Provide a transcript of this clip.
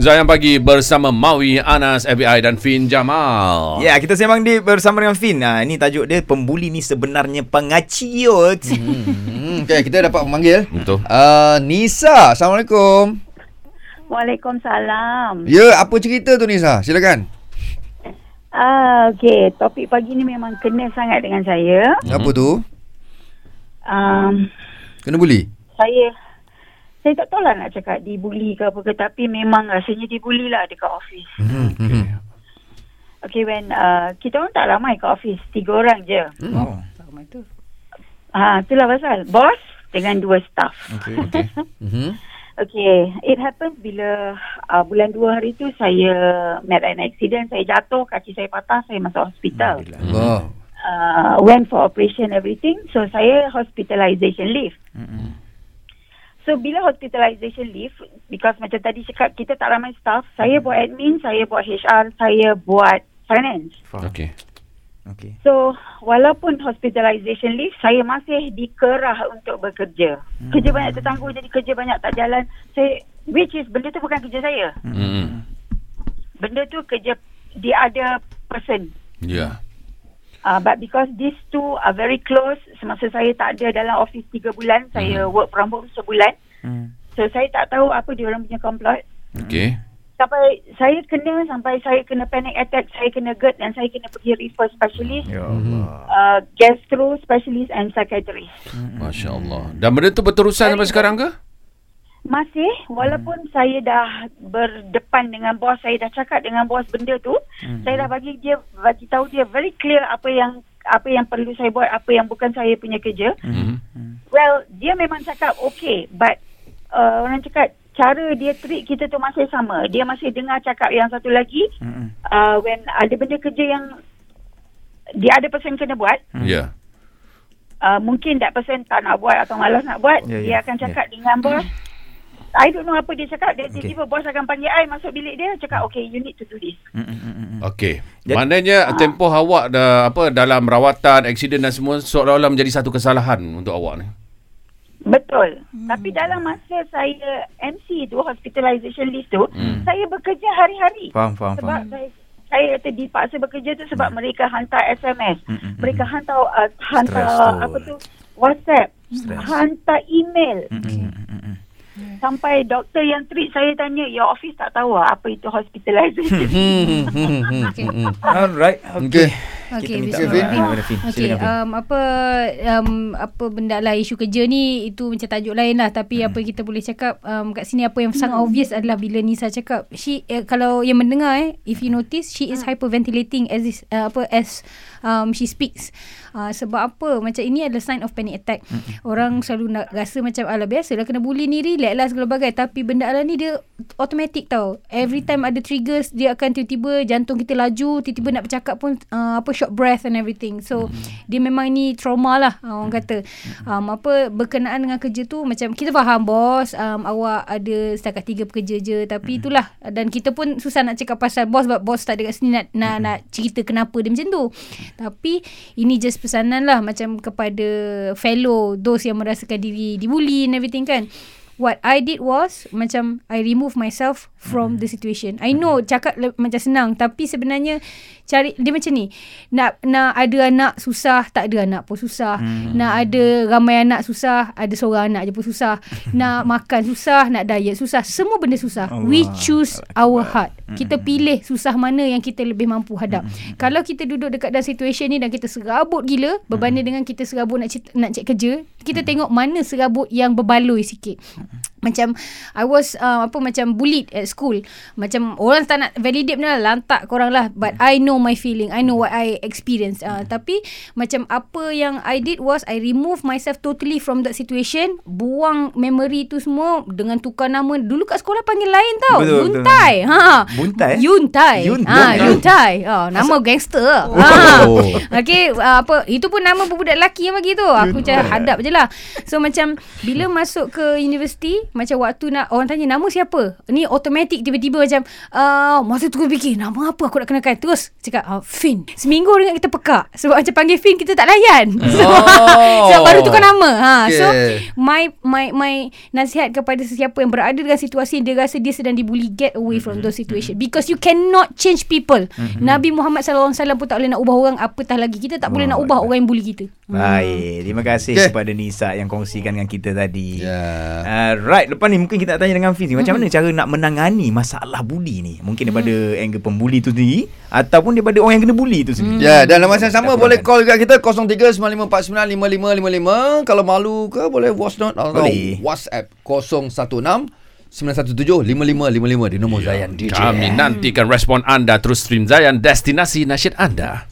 Zayan Pagi bersama Maui, Anas, FBI dan Fin Jamal. Ya, kita sembang di bersama dengan Fin. Ha, ini tajuk dia pembuli ni sebenarnya pengaciut. Hmm, okay, kita dapat memanggil Betul. uh, Nisa. Assalamualaikum. Waalaikumsalam. Ya, apa cerita tu Nisa? Silakan. Ah, okey, topik pagi ni memang kena sangat dengan saya. Apa tu? Um, Kena buli? saya saya tak tahu lah nak cakap dibuli ke apa ke tapi memang rasanya dibuli lah dekat office. Hmm. hmm. Okay, when uh, kita orang tak ramai kat office, tiga orang je. Oh. Ha, itulah pasal. Bos dengan dua staff. Okey. Okey. Mhm. Okay, it happens bila uh, bulan dua hari tu saya met an accident, saya jatuh, kaki saya patah, saya masuk hospital. Allah. Uh, went for operation everything, so saya hospitalization leave. Mm-mm. So bila hospitalization leave because macam tadi cakap kita tak ramai staff, saya buat admin, saya buat HR, saya buat finance. Okey. Okey. So walaupun hospitalization leave, saya masih dikerah untuk bekerja. Kerja banyak tertangguh jadi kerja banyak tak jalan. Saya which is benda tu bukan kerja saya. Hmm. Benda tu kerja the other person. Ya. Uh, but because these two are very close, semasa saya tak ada dalam office tiga bulan, saya work from home sebulan. Hmm. So saya tak tahu apa dia orang punya komplot. Okey. sampai saya kena sampai saya kena panic attack saya kena GERD dan saya kena pergi refer specialist Ya Mhm. Allah. uh, gastro specialist and psychiatrist Masya-Allah. Dan benda tu berterusan sampai sekarang ke? Masih walaupun saya dah berdepan dengan bos saya dah cakap dengan bos benda tu saya dah bagi dia bagi tahu dia very clear apa yang apa yang perlu saya buat apa yang bukan saya punya kerja. Hmm. well dia memang cakap okay but uh, orang cakap cara dia treat kita tu masih sama. Dia masih dengar cakap yang satu lagi Mm-mm. uh, when ada benda kerja yang dia ada person kena buat Ya. uh, mungkin that person tak nak buat atau malas nak buat yeah, ya, dia akan cakap yeah. dengan bos I don't know apa dia cakap dia Okay. tiba-tiba bos akan panggil I masuk bilik dia cakap okay you need to do this Mm-mm, mm-mm. Okey. Jadi- Maknanya tempoh awak dah apa dalam rawatan, aksiden dan semua seolah-olah menjadi satu kesalahan untuk awak ni. betul hmm. tapi dalam masa saya MC tu hospitalization leave tu Hmm. saya bekerja hari-hari Faham, faham, sebab faham. saya saya kata dipaksa bekerja tu sebab mereka hantar SMS Mm-mm, mereka hantar uh, hantar Stress apa tu WhatsApp Stress. hantar email mm-mm. Sampai doktor yang treat saya tanya, your office tak tahu ah apa itu hospitalization. Hmm, hmm, hmm, hmm, Okay. hmm. Kita minta. Okey, Silakan, Fin. um, apa um, apa benda lah isu kerja ni itu macam tajuk lain lah tapi Hmm. apa yang kita boleh cakap um, kat sini apa yang sangat obvious adalah bila Nisa cakap she eh, kalau yang mendengar eh if you notice she is hyperventilating as this, uh, apa as um, she speaks. Uh, sebab apa? Macam ini adalah sign of panic attack. Orang selalu nak rasa macam ala biasalah kena bully ni relax lah segala bagai tapi benda ala ni dia automatic tau. Every time ada triggers dia akan tiba-tiba jantung kita laju, tiba-tiba nak bercakap pun uh, apa short breath and everything. So dia memang ini trauma lah uh, orang kata. Um, apa berkenaan dengan kerja tu macam kita faham bos um, awak ada setakat tiga pekerja je tapi itulah dan kita pun susah nak cakap pasal bos sebab bos tak ada kat sini nak nak, nak cerita kenapa dia macam tu. Tapi ini just pesanan lah macam kepada fellow those yang merasakan diri dibuli and everything kan. What I did was macam I remove myself from the situation. I know cakap le- macam senang tapi sebenarnya cari dia macam ni. Nak nak ada anak susah, tak ada anak pun susah. Hmm. Nak ada ramai anak susah, ada seorang anak je pun susah. nak makan susah, nak diet susah. Semua benda susah. We Allah. choose our heart. Kita pilih susah mana yang kita lebih mampu hadap. Kalau kita duduk dekat dalam situation ni dan kita serabut gila berbanding dengan kita serabut nak cek, nak cek kerja, kita tengok mana serabut yang berbaloi sikit. Macam I was uh, apa macam bullied at school. Macam orang tak nak validate benda lah, lantak korang lah. But I know my feeling. I know what I experience. Uh, tapi macam apa yang I did was I remove myself totally from that situation. Buang memory tu semua dengan tukar nama. Dulu kat sekolah panggil lain tau. Betul, betul. Yuntai. Ha. Buntai, eh? Yuntai. Yuntai. Ha, Yuntai. Ha, nama gangster. Oh. Ha. Okay, uh, apa itu pun nama budak lelaki yang bagi tu. Aku macam hadap je lah. So macam bila masuk ke universiti, Macam waktu nak Orang tanya nama siapa? Ni automatic tiba-tiba macam uh, Masa tu aku fikir Nama apa aku nak kenakan Terus cakap uh, Fin Seminggu dengan kita pekak Sebab macam panggil Fin Kita tak layan. So, Oh. Sebab baru tukar nama. Ha. So Okay. my my my nasihat kepada sesiapa yang berada dengan situasi dia rasa dia sedang dibuli get away from those situation. Because you cannot change people. Nabi Muhammad sallallahu alaihi wasallam pun tak boleh nak ubah orang apatah lagi. Kita tak boleh nak ubah orang yang bully kita. Baik, terima kasih Okay. kepada Nisa yang kongsikan dengan kita tadi. Ya. Uh, right, lepas ni mungkin kita nak tanya dengan Fiz ni, macam mana cara nak menangani masalah buli ni? Mungkin daripada angle pembuli tu sendiri ataupun daripada orang yang kena buli tu sendiri. Ya, dan dalam masa yang sama boleh call juga kita 0395495555. Kalau malu ke boleh voice note atau Boleh. WhatsApp 016 917 5555 di nombor Zayan DJ. Kami nantikan respon anda terus stream Zayan destinasi nasyid anda.